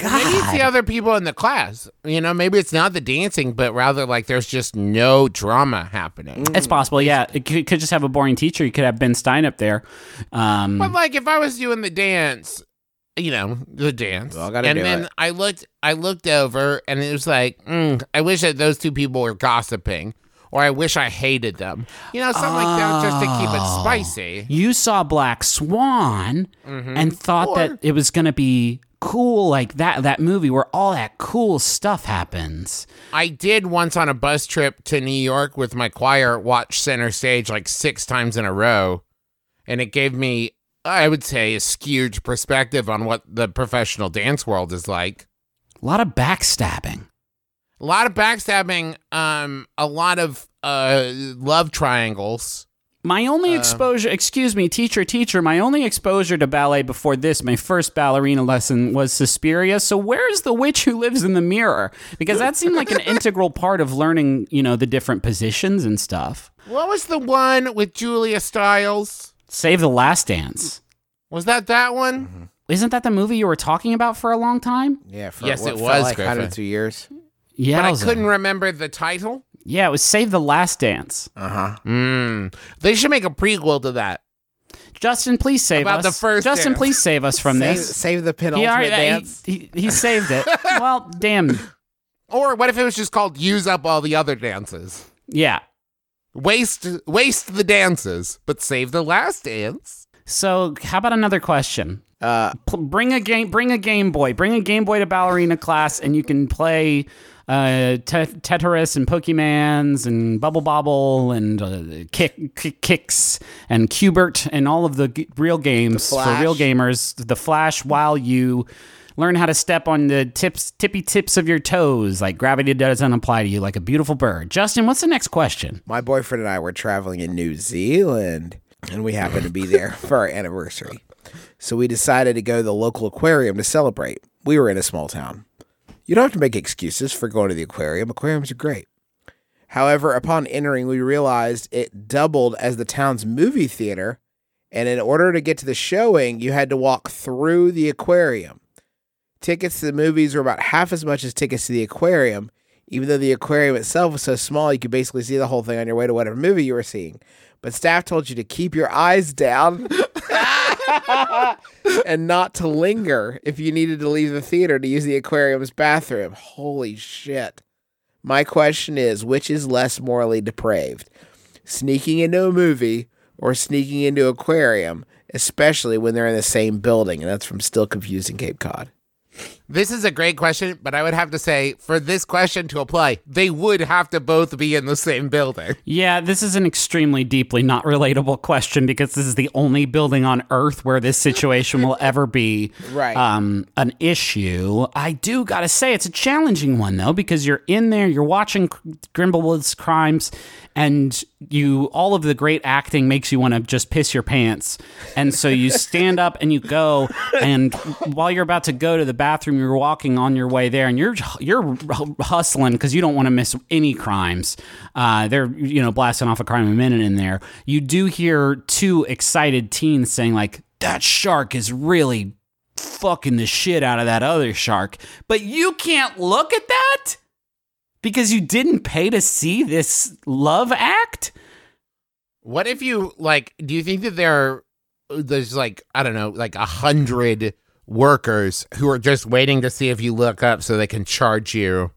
God. Maybe it's the other people in the class. You know, maybe it's not the dancing, but rather like there's just no drama happening. It's possible, yeah. It could, could just have a boring teacher. You could have Ben Stein up there. Um, But like if I was doing the dance, you know, the dance, Well, I gotta and then it. I looked, I looked over, and it was like, mm, I wish that those two people were gossiping, or I wish I hated them. You know, something like that, just to keep it Oh. spicy. you saw Black Swan and thought that it was going to be cool like that that movie where all that cool stuff happens. I did once on a bus trip to New York with my choir watch Center Stage like six times in a row, and it gave me, I would say, a skewed perspective on what the professional dance world is like. A lot of backstabbing. A lot of backstabbing, um, a lot of uh, love triangles. My only um, exposure, excuse me, teacher, teacher, my only exposure to ballet before this, my first ballerina lesson was Suspiria. So where's the witch who lives in the mirror? Because that seemed like an integral part of learning, you know, the different positions and stuff. What was the one with Julia Stiles? Save the Last Dance. Was that that one? Mm-hmm. Isn't that the movie you were talking about for a long time? Yeah, for Yes, what it was, like Griffin. 102 years. Yeah, But I couldn't remember the title. Yeah, it was Save the Last Dance. Uh huh. Mm. They should make a prequel to that. Justin, please save About us. the first Justin, dance. please save us from Save, this. save the He, already, dance. he, he, he saved it. well, damn. Or what if it was just called "Use Up All the Other Dances"? Yeah. Waste, waste the dances, but save the last dance. So, how about another question? Uh, bring a game. Bring a Game Boy. Bring a Game Boy to ballerina class, and you can play uh, te- Tetris and Pokemans and Bubble Bobble and uh, kick, kick kicks and Cubert and all of the g- real games The for real gamers. The Flash, while you learn how to step on the tips, tippy tips of your toes, like gravity doesn't apply to you, like a beautiful bird. Justin, what's the next question? my boyfriend and I were traveling in New Zealand, and we happened to be there for our anniversary. So we decided to go to the local aquarium to celebrate. We were in a small town. You don't have to make excuses for going to the aquarium. Aquariums are great. However, upon entering, we realized it doubled as the town's movie theater, and in order to get to the showing, you had to walk through the aquarium. Tickets to the movies were about half as much as tickets to the aquarium, even though the aquarium itself was so small you could basically see the whole thing on your way to whatever movie you were seeing. But staff told you to keep your eyes down and not to linger if you needed to leave the theater to use the aquarium's bathroom. Holy shit. My question is which is less morally depraved? Sneaking into a movie or sneaking into an aquarium, especially when they're in the same building? And that's from Still Confusing Cape Cod. This is a great question, but I would have to say for this question to apply, they would have to both be in the same building. Yeah, this is an extremely deeply not relatable question because this is the only building on Earth where this situation will ever be Right. um, an issue. I do gotta say it's a challenging one though because you're in there, you're watching Grimblewood's crimes, and you all of the great acting makes you want to just piss your pants, and so you stand up and you go, and while you're about to go to the bathroom, you're walking on your way there, and you're you're hustling because you don't want to miss any crimes. Uh, they're you know blasting off a crime a minute in there. You do hear two excited teens saying like, "That shark is really." Fucking the shit out of that other shark, but you can't look at that because you didn't pay to see this love act. What if you like? Do you think that there, there's like I don't know, like a hundred workers who are just waiting to see if you look up so they can charge you?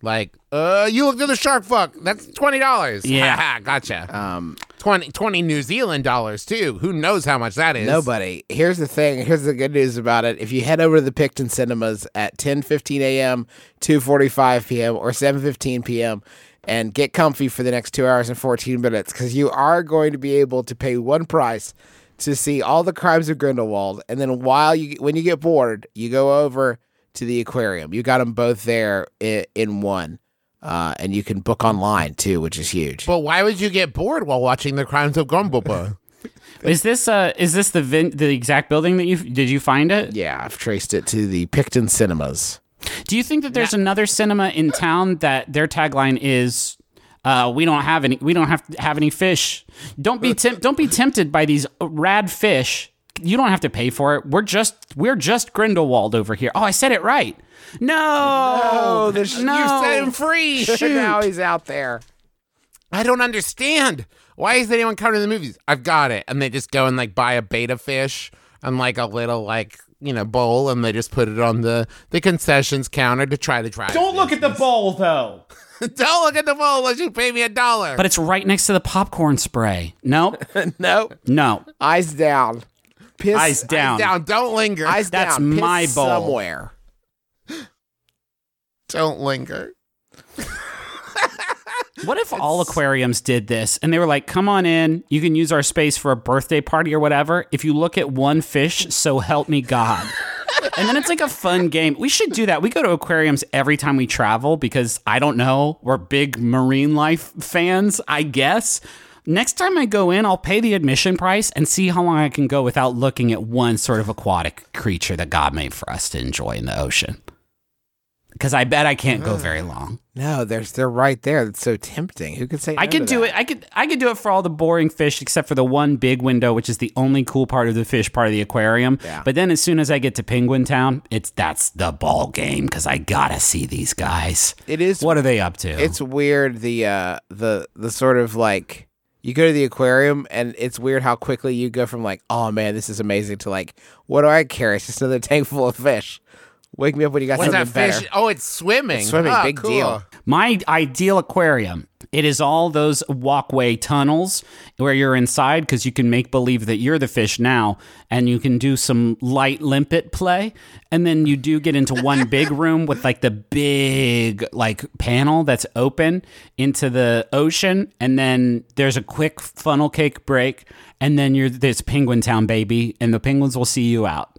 Like, uh, you looked at the shark fuck. That's twenty dollars. Yeah. gotcha. Um, 20, 20 New Zealand dollars too. Who knows how much that is? Nobody. Here's the thing. Here's the good news about it. If you head over to the Picton Cinemas at 10:15 a.m., 2:45 p.m., or 7:15 p.m. and get comfy for the next two hours and 14 minutes, because you are going to be able to pay one price to see all the crimes of Grindelwald, and then while you when you get bored, you go over to the aquarium. You got them both there in, in one, uh, and you can book online too, which is huge. But why would you get bored while watching the crimes of Gumblepa? Is this uh is this the vin- the exact building that you did you find it? yeah, I've traced it to the Picton Cinemas. Do you think that there's another cinema in town that their tagline is uh, we don't have any we don't have to have any fish. Don't be temp- don't be tempted by these rad fish. You don't have to pay for it. We're just we're just Grindelwald over here. Oh, I said it right. No. Oh, the sh- no. You set him free. now he's out there. I don't understand. Why is anyone coming to the movies? I've got it. And they just go and like buy a beta fish and like a little like, you know, bowl and they just put it on the, the concessions counter to try to try. Don't look at the bowl though. Don't look at the bowl unless you pay me a dollar. But it's right next to the popcorn spray. Nope. No, No. eyes down. Piss Eyes down. down. Don't linger. Eyes That's down. Piss my bowl. somewhere. don't linger. What if all aquariums did this and they were like, come on in, you can use our space for a birthday party or whatever. If you look at one fish, so help me God. and then it's like a fun game. We should do that. We go to aquariums every time we travel because I don't know, we're big marine life fans, I guess. Next time I go in, I'll pay the admission price and see how long I can go without looking at one sort of aquatic creature that God made for us to enjoy in the ocean. Because I bet I can't go very long. No, there's they're right there. It's so tempting. Who could say? I no could do that? it. I could. I could do it for all the boring fish, except for the one big window, which is the only cool part of the fish part of the aquarium. Yeah. But then, as soon as I get to Penguin Town, it's that's the ball game because I gotta see these guys. It is. What are they up to? It's weird the uh the the sort of like you go to the aquarium and it's weird how quickly you go from like oh man this is amazing to like what do I care it's just another tank full of fish. Wake me up when you got What's something that fish? better. Oh, it's swimming. It's swimming, Ah, big cool. deal. My ideal aquarium. It is all those walkway tunnels where you're inside because you can make believe that you're the fish now and you can do some light limpet play. And then you do get into one big room with like the big like panel that's open into the ocean. And then there's a quick funnel cake break. And then you're this penguin town baby and the penguins will see you out.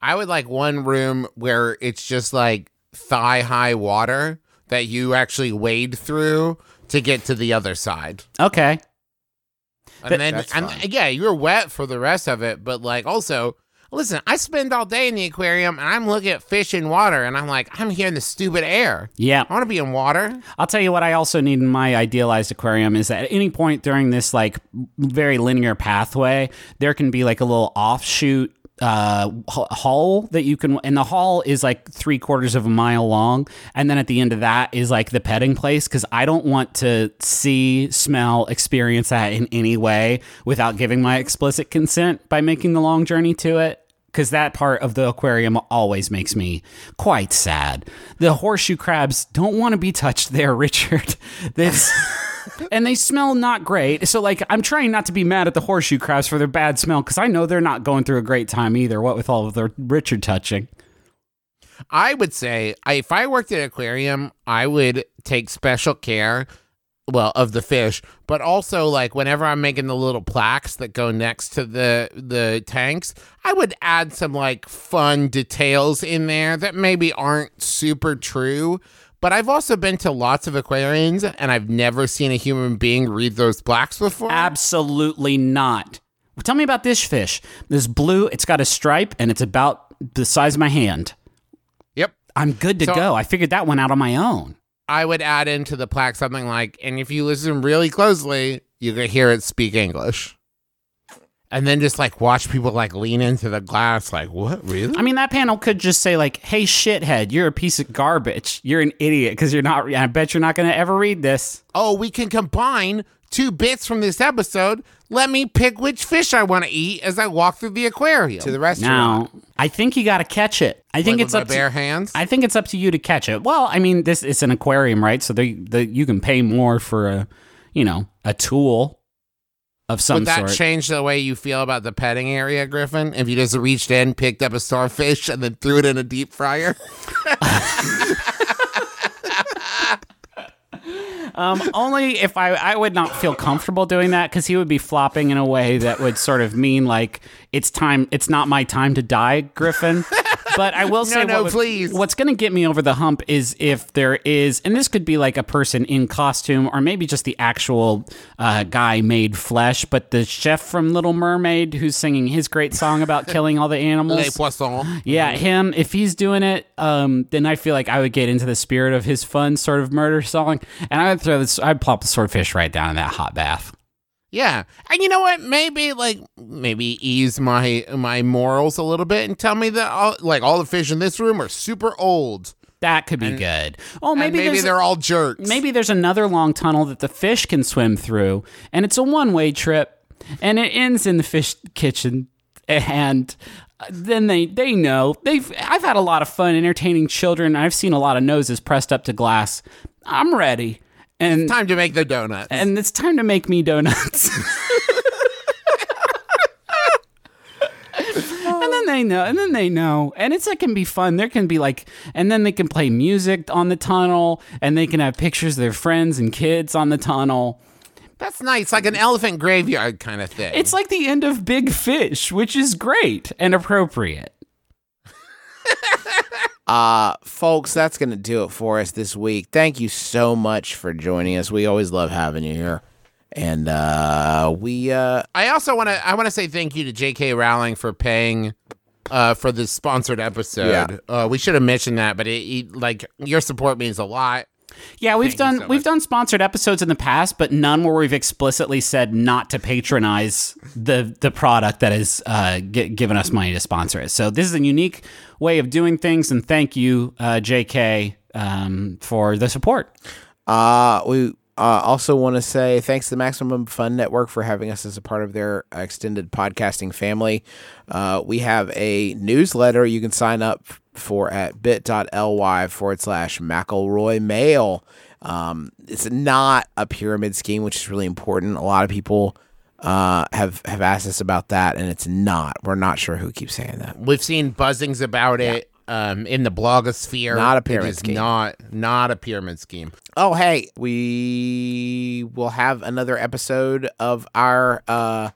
I would like one room where it's just like thigh high water that you actually wade through to get to the other side. Okay. And then, and fun. yeah, you're wet for the rest of it, but like also, listen, I spend all day in the aquarium and I'm looking at fish in water and I'm like, I'm here in the stupid air. Yeah. I want to be in water. I'll tell you what I also need in my idealized aquarium is that at any point during this like very linear pathway, there can be like a little offshoot uh hall that you can and the hall is like three quarters of a mile long and then at the end of that is like the petting place because i don't want to see smell experience that in any way without giving my explicit consent by making the long journey to it because that part of the aquarium always makes me quite sad. The horseshoe crabs don't want to be touched there, Richard. That's and they smell not great. So like I'm trying not to be mad at the horseshoe crabs for their bad smell because I know they're not going through a great time either. What with all of their Richard touching. I would say if I worked at an aquarium, I would take special care, well, of the fish, but also like whenever I'm making the little plaques that go next to the the tanks, I would add some like fun details in there that maybe aren't super true. But I've also been to lots of aquariums and I've never seen a human being read those plaques before. Absolutely not. Tell me about this fish. This blue, it's got a stripe and it's about the size of my hand. Yep. I'm good to So- go. I figured that one out on my own. I would add into the plaque something like, and if you listen really closely, you can hear it speak English. And then just like watch people like lean into the glass, like, what, really? I mean, that panel could just say like, "Hey, shithead, you're a piece of garbage. You're an idiot because you're not. I bet you're not going to ever read this." oh, we can combine two bits from this episode. Let me pick which fish I want to eat as I walk through the aquarium. to the restaurant. Now, I think you got to catch it. I think Like it's with up my bare to. hands. I think it's up to you to catch it. Well, I mean, this it's an aquarium, right? So they, the you can pay more for a, you know, a tool of some Would that sort. change the way you feel about the petting area, Griffin? If you just reached in, picked up a starfish, and then threw it in a deep fryer? Um, only if I I would not feel comfortable doing that because he would be flopping in a way that would sort of mean like it's time. It's not my time to die, Griffin. But I will say, no, what would- please. What's going to get me over the hump is if there is, and this could be like a person in costume, or maybe just the actual uh, guy made flesh, but the chef from Little Mermaid who's singing his great song about killing all the animals. Les poissons. Yeah, him. If he's doing it, um, then I feel like I would get into the spirit of his fun sort of murder song, and I would throw this. I'd plop the swordfish right down in that hot bath. Yeah, and you know what? Maybe like maybe ease my my morals a little bit and tell me that all, like all the fish in this room are super old. That could be good. Oh, maybe maybe they're all jerks. maybe there's another long tunnel that the fish can swim through, and it's a one way trip, and it ends in the fish kitchen, and. Then they they know they've. I've had a lot of fun entertaining children. I've seen a lot of noses pressed up to glass. I'm ready, and it's time to make the donuts. and it's time to make me donuts. and then they know, and then they know, and it's it can be fun. There can be like, and then they can play music on the tunnel, and they can have pictures of their friends and kids on the tunnel. That's nice, like an elephant graveyard kind of thing. It's like the end of Big Fish, which is great and appropriate. Uh, folks, that's going to do it for us this week. Thank you so much for joining us. We always love having you here. And uh, we, uh, I also want to I want to say thank you to J.K. Rowling for paying uh, for this sponsored episode. Yeah. Uh, we should have mentioned that, but it, it, like your support means a lot. Yeah, we've Thank done so we've much. done sponsored episodes in the past, but none where we've explicitly said not to patronize the the product that is uh, gi- given us money to sponsor it. So this is a unique way of doing things, and thank you, uh, J.K. Um, for the support. Uh, we uh, also want to say thanks to the Maximum Fun Network for having us as a part of their extended podcasting family. Uh, we have a newsletter you can sign up f- for at bit.ly forward slash McElroy Mail. Um, it's not a pyramid scheme, which is really important. A lot of people uh, have have asked us about that, and it's not. We're not sure who keeps saying that. We've seen buzzings about it um, in the blogosphere. Not a pyramid It is scheme. Not not a pyramid scheme. Oh, hey, we will have another episode of our uh,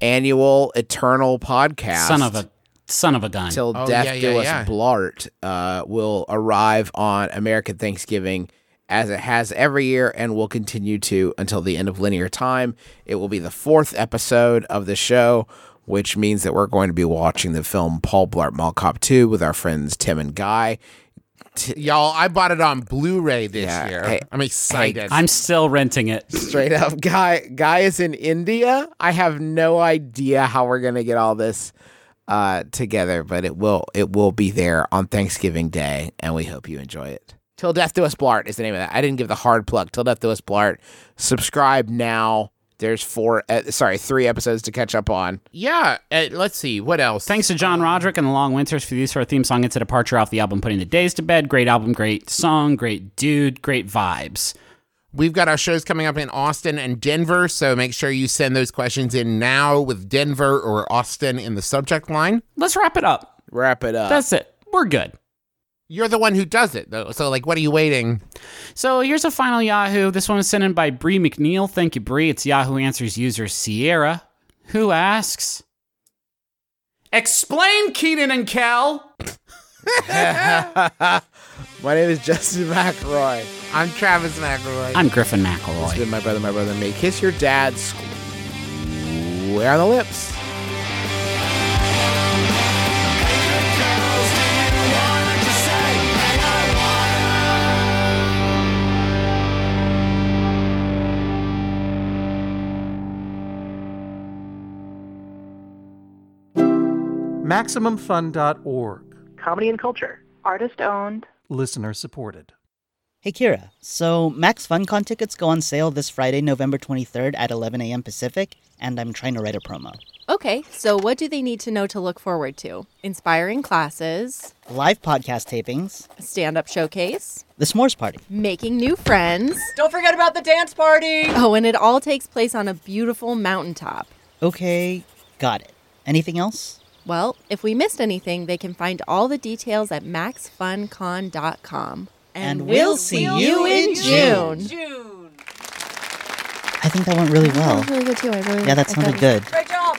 annual Eternal podcast. Son of a son of a gun. Till Oh, Death yeah, Do yeah, Us yeah. Blart uh, will arrive on American Thanksgiving as it has every year and will continue to until the end of linear time. It will be the fourth episode of the show, which means that we're going to be watching the film Paul Blart Mall Cop 2 with our friends Tim and Guy. Y'all, I bought it on Blu-ray this Yeah, year. hey- I'm excited. I'm still renting it. straight up guy guy is in india i have no idea how we're gonna get all this uh together but it will it will be there on thanksgiving day and we hope you enjoy it till death do us blart is the name of that i didn't give the hard plug till death do us blart subscribe now there's four uh, sorry three episodes to catch up on yeah. uh, let's see what else. Thanks to John Roderick and the Long Winters for the use of our theme song. It's a departure off the album Putting the Days to Bed. Great album, great song, great dude, great vibes. We've got our shows coming up in Austin and Denver, so make sure you send those questions in now with Denver or Austin in the subject line. Let's wrap it up. wrap it up That's it. We're good. You're the one who does it, though. So, like, what are you waiting? So here's a final Yahoo. This one was sent in by Bree McNeil. Thank you, Bree. It's Yahoo Answers user Sierra, who asks Explain Kenan and Kel. my name is justin mcelroy I'm Travis McElroy. I'm Griffin it's McElroy. been my brother my brother and me kiss your dad square on the lips MaximumFun.org. comedy and culture. Artist owned. Listener supported. Hey Kira, so Max FunCon tickets go on sale this Friday, November 23rd at 11 a.m. Pacific, and I'm trying to write a promo. Okay, so what do they need to know to look forward to? Inspiring classes, Live podcast tapings, stand up showcase, the s'mores party. making new friends. Don't forget about the dance party. Oh, and it all takes place on a beautiful mountaintop. Okay, got it. Anything else? Well, if we missed anything, they can find all the details at maxfuncon.com. And we'll see you in June. June. I think that went really well. That was really good too. I really, Yeah, that sounded thought- good. Great job.